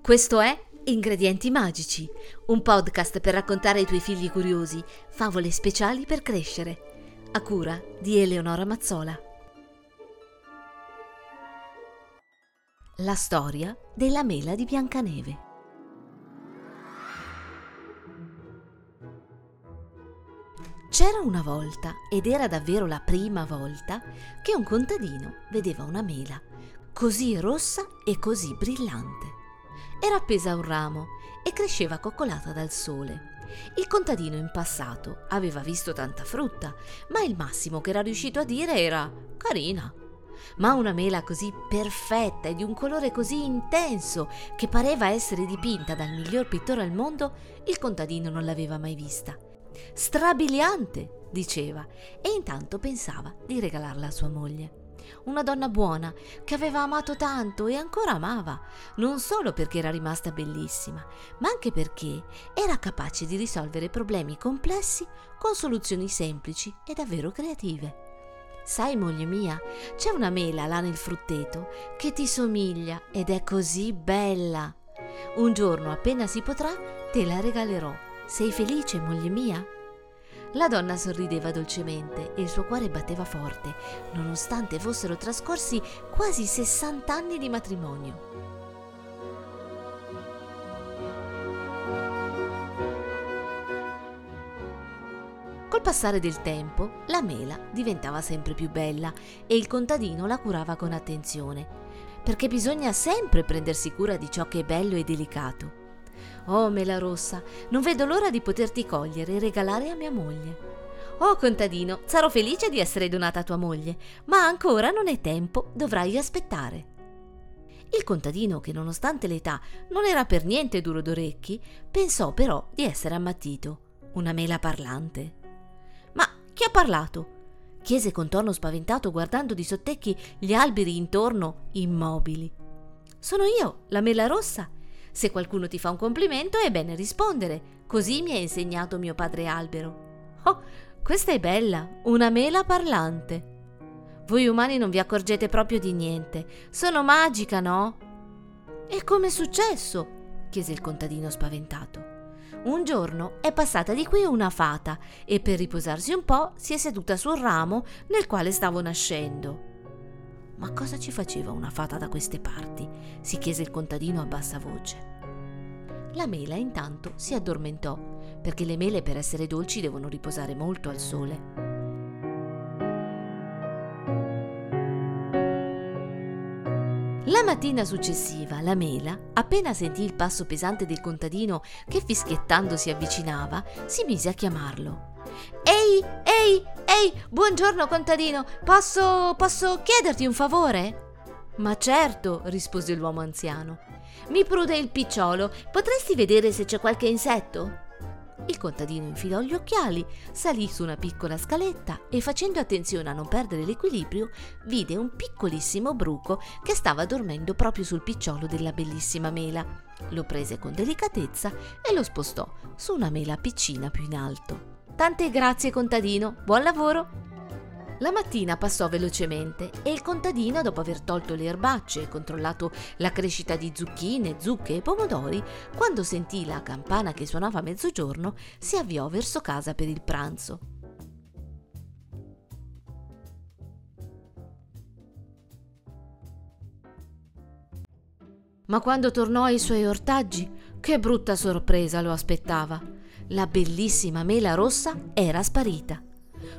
Questo è Ingredienti Magici, un podcast per raccontare ai tuoi figli curiosi favole speciali per crescere, a cura di Eleonora Mazzola. La storia della mela di Biancaneve. C'era una volta, ed era davvero la prima volta, che un contadino vedeva una mela così rossa e così brillante. Era appesa a un ramo e cresceva coccolata dal sole. Il contadino in passato aveva visto tanta frutta, ma il massimo che era riuscito a dire era carina. Ma una mela così perfetta e di un colore così intenso che pareva essere dipinta dal miglior pittore al mondo, il contadino non l'aveva mai vista. Strabiliante, diceva, e intanto pensava di regalarla a sua moglie una donna buona che aveva amato tanto e ancora amava, non solo perché era rimasta bellissima, ma anche perché era capace di risolvere problemi complessi con soluzioni semplici e davvero creative. Sai, moglie mia, c'è una mela là nel frutteto che ti somiglia ed è così bella. Un giorno, appena si potrà, te la regalerò. Sei felice, moglie mia? La donna sorrideva dolcemente e il suo cuore batteva forte, nonostante fossero trascorsi quasi 60 anni di matrimonio. Col passare del tempo, la mela diventava sempre più bella e il contadino la curava con attenzione, perché bisogna sempre prendersi cura di ciò che è bello e delicato. Oh, mela rossa, non vedo l'ora di poterti cogliere e regalare a mia moglie. Oh, contadino, sarò felice di essere donata a tua moglie, ma ancora non è tempo, dovrai aspettare. Il contadino, che nonostante l'età non era per niente duro d'orecchi, pensò però di essere ammattito. Una mela parlante. Ma chi ha parlato? chiese con tono spaventato guardando di sottecchi gli alberi intorno immobili. Sono io, la mela rossa, se qualcuno ti fa un complimento è bene rispondere, così mi ha insegnato mio padre albero. Oh, questa è bella, una mela parlante. Voi umani non vi accorgete proprio di niente. Sono magica, no? E com'è successo? chiese il contadino spaventato. Un giorno è passata di qui una fata e per riposarsi un po' si è seduta sul ramo nel quale stavo nascendo. Ma cosa ci faceva una fata da queste parti? si chiese il contadino a bassa voce. La mela intanto si addormentò, perché le mele per essere dolci devono riposare molto al sole. La mattina successiva la mela, appena sentì il passo pesante del contadino che fischiettando si avvicinava, si mise a chiamarlo. Ehi, ehi, ehi, buongiorno contadino, posso, posso chiederti un favore? Ma certo, rispose l'uomo anziano. Mi prude il picciolo, potresti vedere se c'è qualche insetto? Il contadino infilò gli occhiali, salì su una piccola scaletta e facendo attenzione a non perdere l'equilibrio, vide un piccolissimo bruco che stava dormendo proprio sul picciolo della bellissima mela. Lo prese con delicatezza e lo spostò su una mela piccina più in alto. Tante grazie contadino, buon lavoro! La mattina passò velocemente e il contadino, dopo aver tolto le erbacce e controllato la crescita di zucchine, zucche e pomodori, quando sentì la campana che suonava a mezzogiorno, si avviò verso casa per il pranzo. Ma quando tornò ai suoi ortaggi, che brutta sorpresa lo aspettava la bellissima mela rossa era sparita.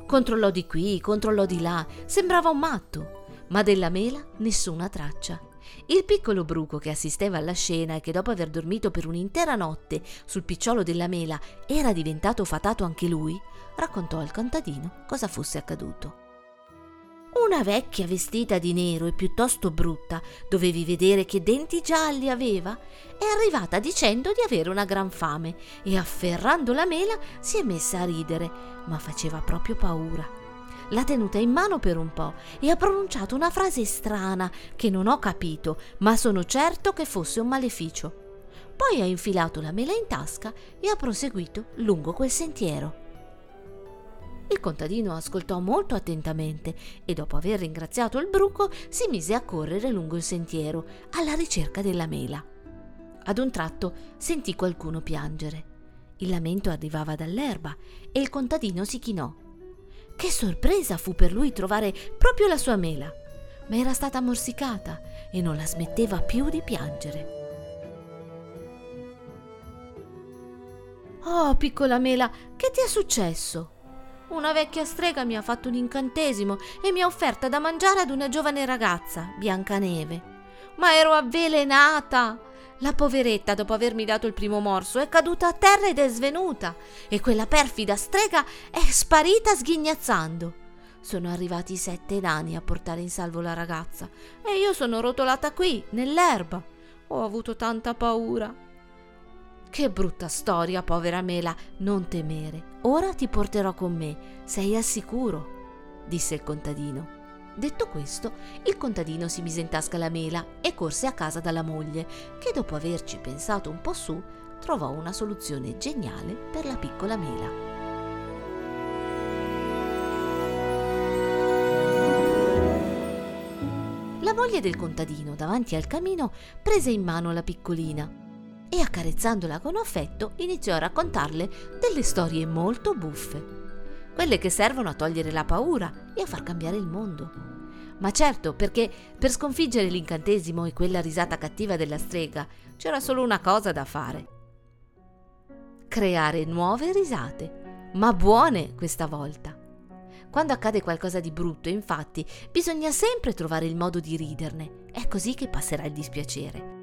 Controllò di qui, controllò di là, sembrava un matto, ma della mela nessuna traccia. Il piccolo bruco che assisteva alla scena e che dopo aver dormito per un'intera notte sul picciolo della mela era diventato fatato anche lui, raccontò al contadino cosa fosse accaduto. Una vecchia vestita di nero e piuttosto brutta, dovevi vedere che denti gialli aveva, è arrivata dicendo di avere una gran fame e afferrando la mela si è messa a ridere, ma faceva proprio paura. L'ha tenuta in mano per un po' e ha pronunciato una frase strana che non ho capito, ma sono certo che fosse un maleficio. Poi ha infilato la mela in tasca e ha proseguito lungo quel sentiero. Il contadino ascoltò molto attentamente e dopo aver ringraziato il bruco si mise a correre lungo il sentiero alla ricerca della mela. Ad un tratto sentì qualcuno piangere. Il lamento arrivava dall'erba e il contadino si chinò. Che sorpresa fu per lui trovare proprio la sua mela, ma era stata morsicata e non la smetteva più di piangere. Oh, piccola mela, che ti è successo? Una vecchia strega mi ha fatto un incantesimo e mi ha offerta da mangiare ad una giovane ragazza, Biancaneve. Ma ero avvelenata! La poveretta, dopo avermi dato il primo morso, è caduta a terra ed è svenuta, e quella perfida strega è sparita sghignazzando. Sono arrivati sette nani a portare in salvo la ragazza, e io sono rotolata qui, nell'erba. Ho avuto tanta paura. Che brutta storia, povera Mela, non temere. Ora ti porterò con me, sei al sicuro, disse il contadino. Detto questo, il contadino si mise in tasca la mela e corse a casa dalla moglie, che dopo averci pensato un po' su, trovò una soluzione geniale per la piccola mela. La moglie del contadino, davanti al camino, prese in mano la piccolina e accarezzandola con affetto iniziò a raccontarle delle storie molto buffe, quelle che servono a togliere la paura e a far cambiare il mondo. Ma certo, perché per sconfiggere l'incantesimo e quella risata cattiva della strega c'era solo una cosa da fare. Creare nuove risate, ma buone questa volta. Quando accade qualcosa di brutto, infatti, bisogna sempre trovare il modo di riderne. È così che passerà il dispiacere.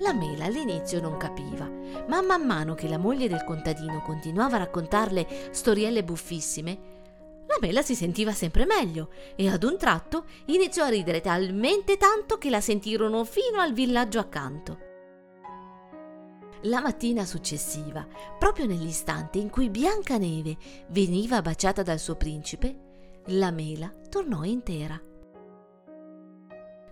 La mela all'inizio non capiva, ma man mano che la moglie del contadino continuava a raccontarle storielle buffissime, la mela si sentiva sempre meglio e ad un tratto iniziò a ridere talmente tanto che la sentirono fino al villaggio accanto. La mattina successiva, proprio nell'istante in cui Biancaneve veniva baciata dal suo principe, la mela tornò intera.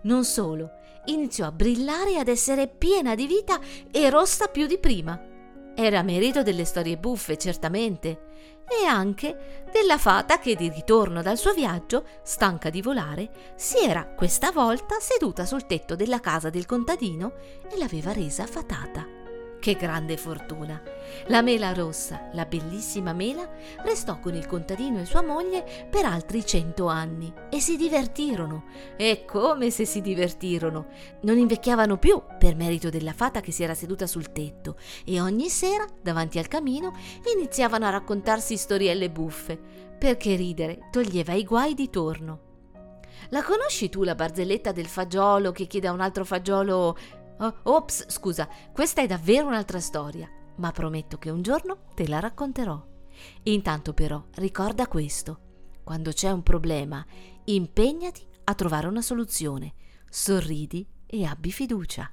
Non solo, iniziò a brillare e ad essere piena di vita e rossa più di prima. Era merito delle storie buffe, certamente, e anche della fata che di ritorno dal suo viaggio, stanca di volare, si era questa volta seduta sul tetto della casa del contadino e l'aveva resa fatata. Che grande fortuna! La mela rossa, la bellissima mela, restò con il contadino e sua moglie per altri cento anni e si divertirono. E come se si divertirono! Non invecchiavano più per merito della fata che si era seduta sul tetto e ogni sera, davanti al camino, iniziavano a raccontarsi storielle buffe, perché ridere toglieva i guai di torno. La conosci tu la barzelletta del fagiolo che chiede a un altro fagiolo Oh, ops, scusa, questa è davvero un'altra storia, ma prometto che un giorno te la racconterò. Intanto però ricorda questo. Quando c'è un problema, impegnati a trovare una soluzione, sorridi e abbi fiducia.